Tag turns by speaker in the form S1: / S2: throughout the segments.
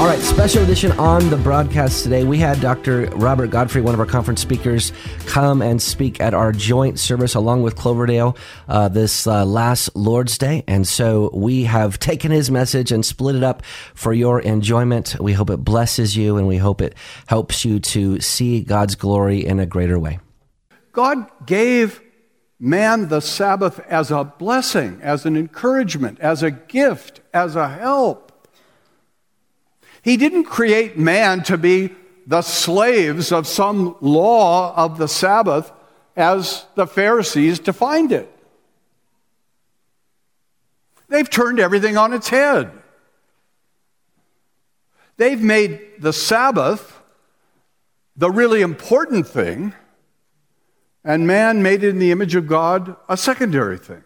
S1: All right, special edition on the broadcast today. We had Dr. Robert Godfrey, one of our conference speakers, come and speak at our joint service along with Cloverdale uh, this uh, last Lord's Day. And so we have taken his message and split it up for your enjoyment. We hope it blesses you and we hope it helps you to see God's glory in a greater way.
S2: God gave man the Sabbath as a blessing, as an encouragement, as a gift, as a help. He didn't create man to be the slaves of some law of the Sabbath as the Pharisees defined it. They've turned everything on its head. They've made the Sabbath the really important thing, and man made in the image of God a secondary thing.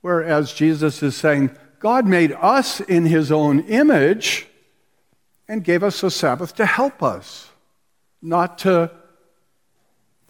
S2: Whereas Jesus is saying, God made us in his own image and gave us a Sabbath to help us, not to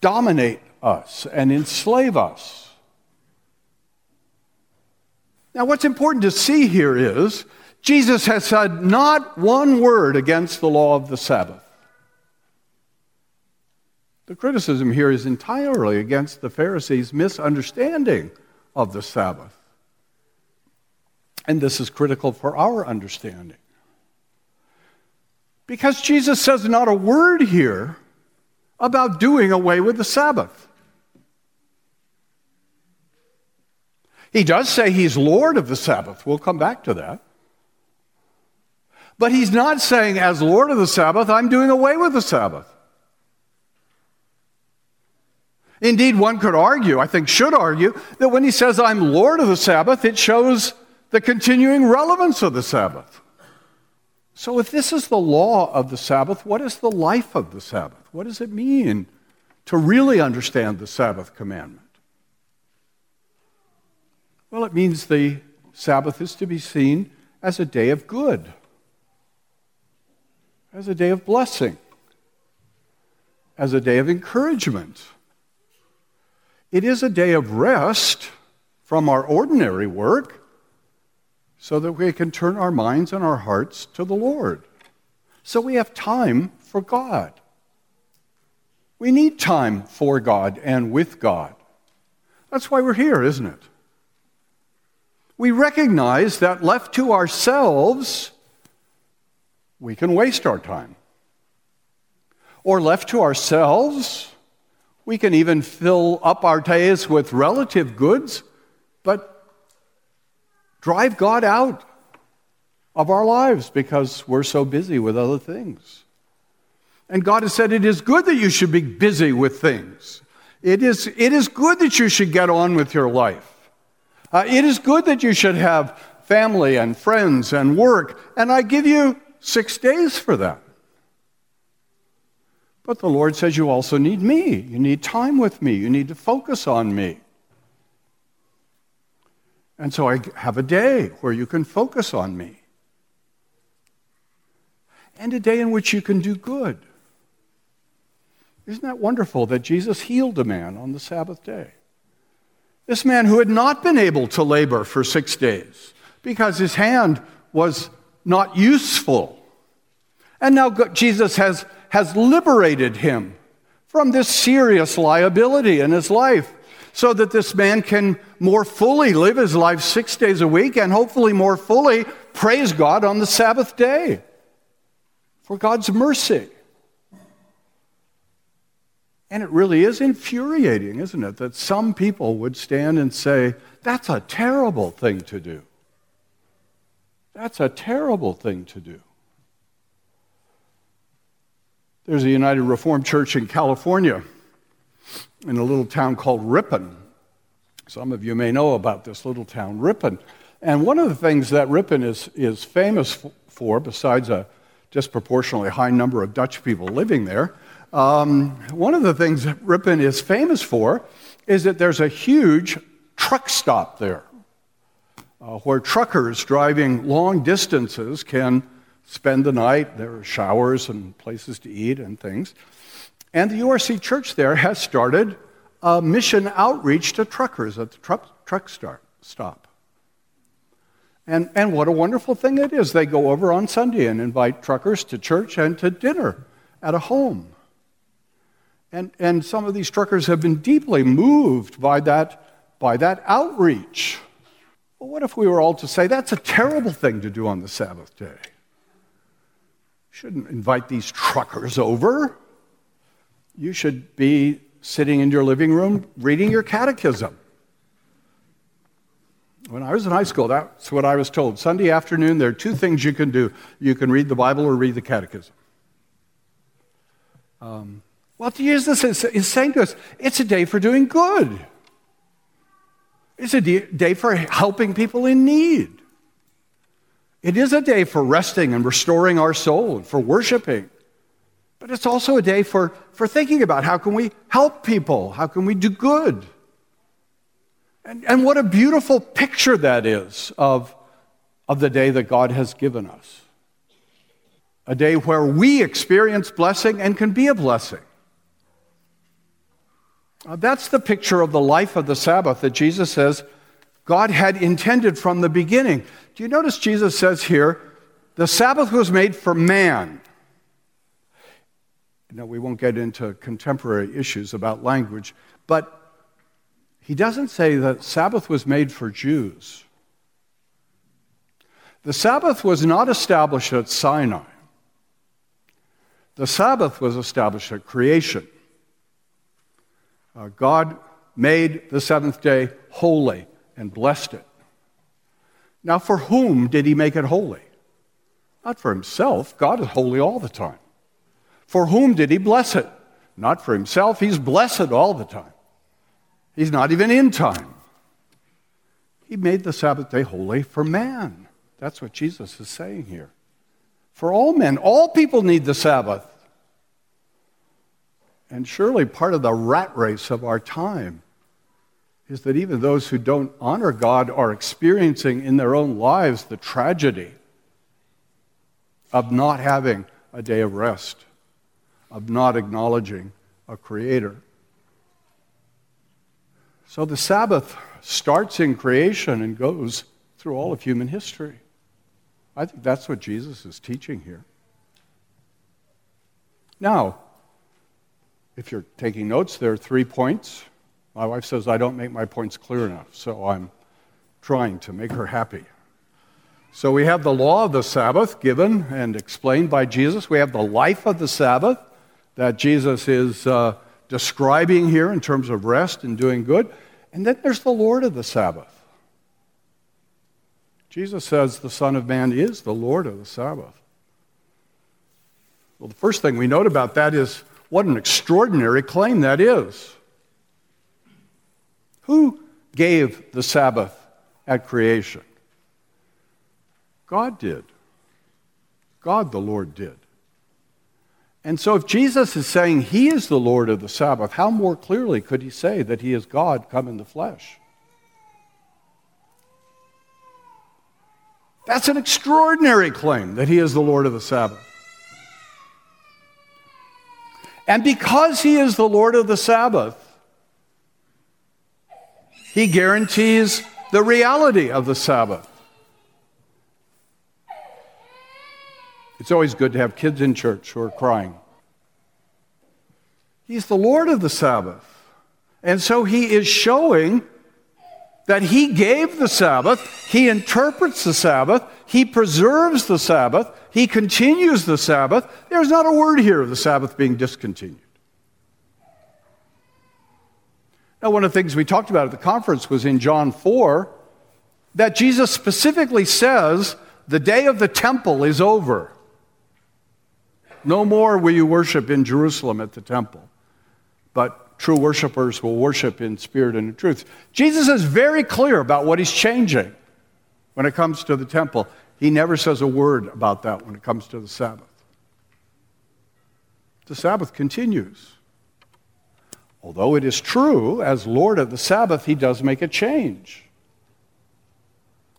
S2: dominate us and enslave us. Now, what's important to see here is Jesus has said not one word against the law of the Sabbath. The criticism here is entirely against the Pharisees' misunderstanding of the Sabbath. And this is critical for our understanding. Because Jesus says not a word here about doing away with the Sabbath. He does say he's Lord of the Sabbath. We'll come back to that. But he's not saying, as Lord of the Sabbath, I'm doing away with the Sabbath. Indeed, one could argue, I think should argue, that when he says, I'm Lord of the Sabbath, it shows the continuing relevance of the Sabbath. So, if this is the law of the Sabbath, what is the life of the Sabbath? What does it mean to really understand the Sabbath commandment? Well, it means the Sabbath is to be seen as a day of good, as a day of blessing, as a day of encouragement. It is a day of rest from our ordinary work so that we can turn our minds and our hearts to the Lord. So we have time for God. We need time for God and with God. That's why we're here, isn't it? We recognize that left to ourselves, we can waste our time. Or left to ourselves, we can even fill up our days with relative goods, but drive God out of our lives because we're so busy with other things. And God has said it is good that you should be busy with things. It is, it is good that you should get on with your life. Uh, it is good that you should have family and friends and work, and I give you six days for that. But the Lord says you also need me. You need time with me. You need to focus on me. And so I have a day where you can focus on me. And a day in which you can do good. Isn't that wonderful that Jesus healed a man on the Sabbath day? This man who had not been able to labor for six days because his hand was not useful. And now Jesus has, has liberated him from this serious liability in his life so that this man can more fully live his life six days a week and hopefully more fully praise God on the Sabbath day for God's mercy. And it really is infuriating, isn't it, that some people would stand and say, that's a terrible thing to do. That's a terrible thing to do. There's a United Reformed Church in California, in a little town called Ripon. Some of you may know about this little town, Ripon. And one of the things that Ripon is, is famous for, besides a disproportionately high number of Dutch people living there, um, one of the things that Ripon is famous for is that there's a huge truck stop there uh, where truckers driving long distances can spend the night. There are showers and places to eat and things. And the URC church there has started a mission outreach to truckers at the truck, truck start, stop. And, and what a wonderful thing it is. They go over on Sunday and invite truckers to church and to dinner at a home. And, and some of these truckers have been deeply moved by that, by that outreach. Well, what if we were all to say that's a terrible thing to do on the Sabbath day? shouldn't invite these truckers over. You should be sitting in your living room reading your catechism. When I was in high school, that's what I was told. Sunday afternoon, there are two things you can do you can read the Bible or read the catechism. Um, well, Jesus is, is saying to us, it's a day for doing good. It's a day for helping people in need. It is a day for resting and restoring our soul and for worshiping. But it's also a day for, for thinking about how can we help people? How can we do good? And, and what a beautiful picture that is of, of the day that God has given us. A day where we experience blessing and can be a blessing. Uh, that's the picture of the life of the Sabbath that Jesus says God had intended from the beginning. Do you notice Jesus says here, the Sabbath was made for man? Now, we won't get into contemporary issues about language, but he doesn't say that Sabbath was made for Jews. The Sabbath was not established at Sinai. The Sabbath was established at creation. Uh, God made the seventh day holy and blessed it. Now, for whom did he make it holy? Not for himself. God is holy all the time. For whom did he bless it? Not for himself. He's blessed all the time. He's not even in time. He made the Sabbath day holy for man. That's what Jesus is saying here. For all men, all people need the Sabbath. And surely part of the rat race of our time is that even those who don't honor God are experiencing in their own lives the tragedy of not having a day of rest, of not acknowledging a creator. So the Sabbath starts in creation and goes through all of human history. I think that's what Jesus is teaching here. Now, if you're taking notes, there are three points my wife says I don't make my points clear enough, so I'm trying to make her happy. So we have the law of the Sabbath given and explained by Jesus. We have the life of the Sabbath that Jesus is uh, describing here in terms of rest and doing good. And then there's the Lord of the Sabbath. Jesus says the Son of Man is the Lord of the Sabbath. Well, the first thing we note about that is what an extraordinary claim that is. Who gave the Sabbath at creation? God did. God the Lord did. And so, if Jesus is saying he is the Lord of the Sabbath, how more clearly could he say that he is God come in the flesh? That's an extraordinary claim that he is the Lord of the Sabbath. And because he is the Lord of the Sabbath, he guarantees the reality of the Sabbath. It's always good to have kids in church who are crying. He's the Lord of the Sabbath. And so he is showing that he gave the Sabbath, he interprets the Sabbath, he preserves the Sabbath, he continues the Sabbath. There's not a word here of the Sabbath being discontinued. Now, one of the things we talked about at the conference was in John 4 that Jesus specifically says the day of the temple is over. No more will you worship in Jerusalem at the temple, but true worshipers will worship in spirit and in truth. Jesus is very clear about what he's changing when it comes to the temple. He never says a word about that when it comes to the Sabbath. The Sabbath continues. Although it is true, as Lord of the Sabbath, he does make a change.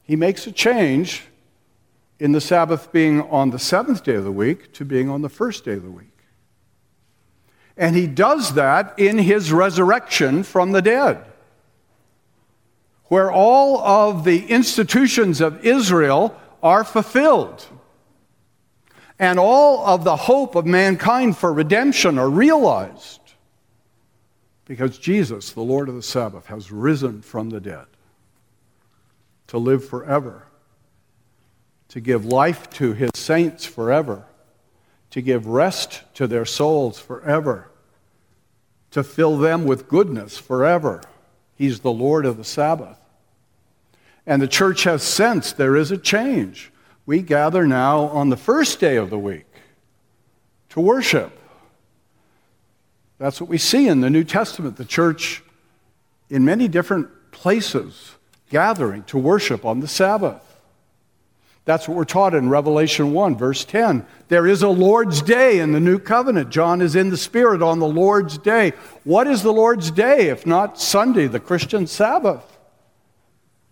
S2: He makes a change in the Sabbath being on the seventh day of the week to being on the first day of the week. And he does that in his resurrection from the dead, where all of the institutions of Israel are fulfilled. And all of the hope of mankind for redemption are realized. Because Jesus, the Lord of the Sabbath, has risen from the dead to live forever, to give life to his saints forever, to give rest to their souls forever, to fill them with goodness forever. He's the Lord of the Sabbath. And the church has sensed there is a change. We gather now on the first day of the week to worship. That's what we see in the New Testament. The church, in many different places, gathering to worship on the Sabbath. That's what we're taught in Revelation 1, verse 10. There is a Lord's Day in the New Covenant. John is in the Spirit on the Lord's Day. What is the Lord's Day if not Sunday, the Christian Sabbath?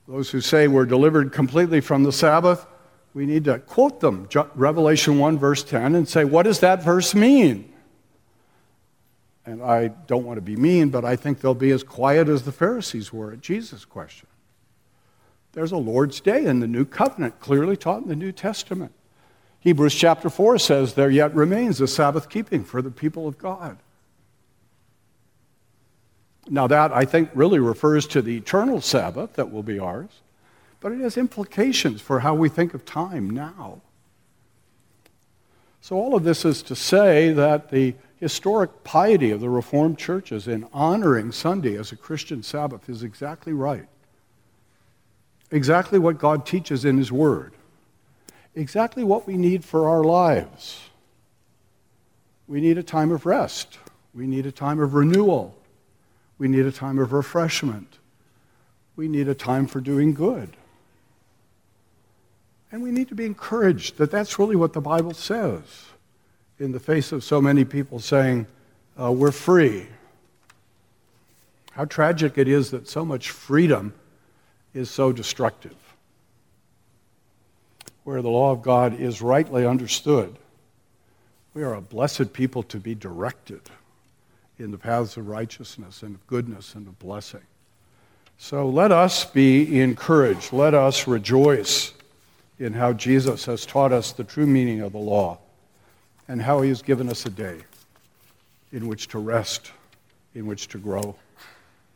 S2: Those who say we're delivered completely from the Sabbath, we need to quote them, Revelation 1, verse 10, and say, what does that verse mean? And I don't want to be mean, but I think they'll be as quiet as the Pharisees were at Jesus' question. There's a Lord's Day in the New Covenant, clearly taught in the New Testament. Hebrews chapter 4 says, There yet remains a Sabbath keeping for the people of God. Now, that I think really refers to the eternal Sabbath that will be ours, but it has implications for how we think of time now. So, all of this is to say that the historic piety of the Reformed churches in honoring Sunday as a Christian Sabbath is exactly right. Exactly what God teaches in His Word. Exactly what we need for our lives. We need a time of rest. We need a time of renewal. We need a time of refreshment. We need a time for doing good. And we need to be encouraged that that's really what the Bible says in the face of so many people saying, uh, we're free. How tragic it is that so much freedom is so destructive. Where the law of God is rightly understood, we are a blessed people to be directed in the paths of righteousness and of goodness and of blessing. So let us be encouraged. Let us rejoice in how Jesus has taught us the true meaning of the law and how He has given us a day in which to rest, in which to grow,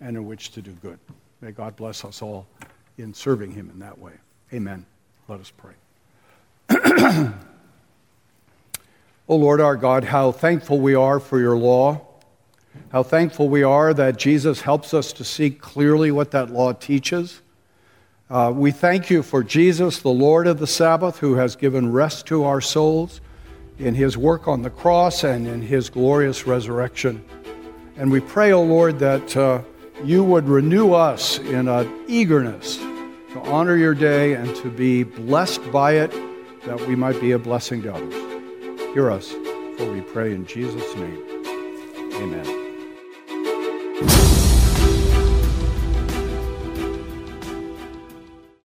S2: and in which to do good. May God bless us all in serving Him in that way. Amen. Let us pray. O oh Lord our God, how thankful we are for your law. How thankful we are that Jesus helps us to see clearly what that law teaches. Uh, we thank you for Jesus, the Lord of the Sabbath, who has given rest to our souls in his work on the cross and in his glorious resurrection. And we pray, O oh Lord, that uh, you would renew us in an eagerness to honor your day and to be blessed by it, that we might be a blessing to others. Hear us, for we pray in Jesus' name. Amen.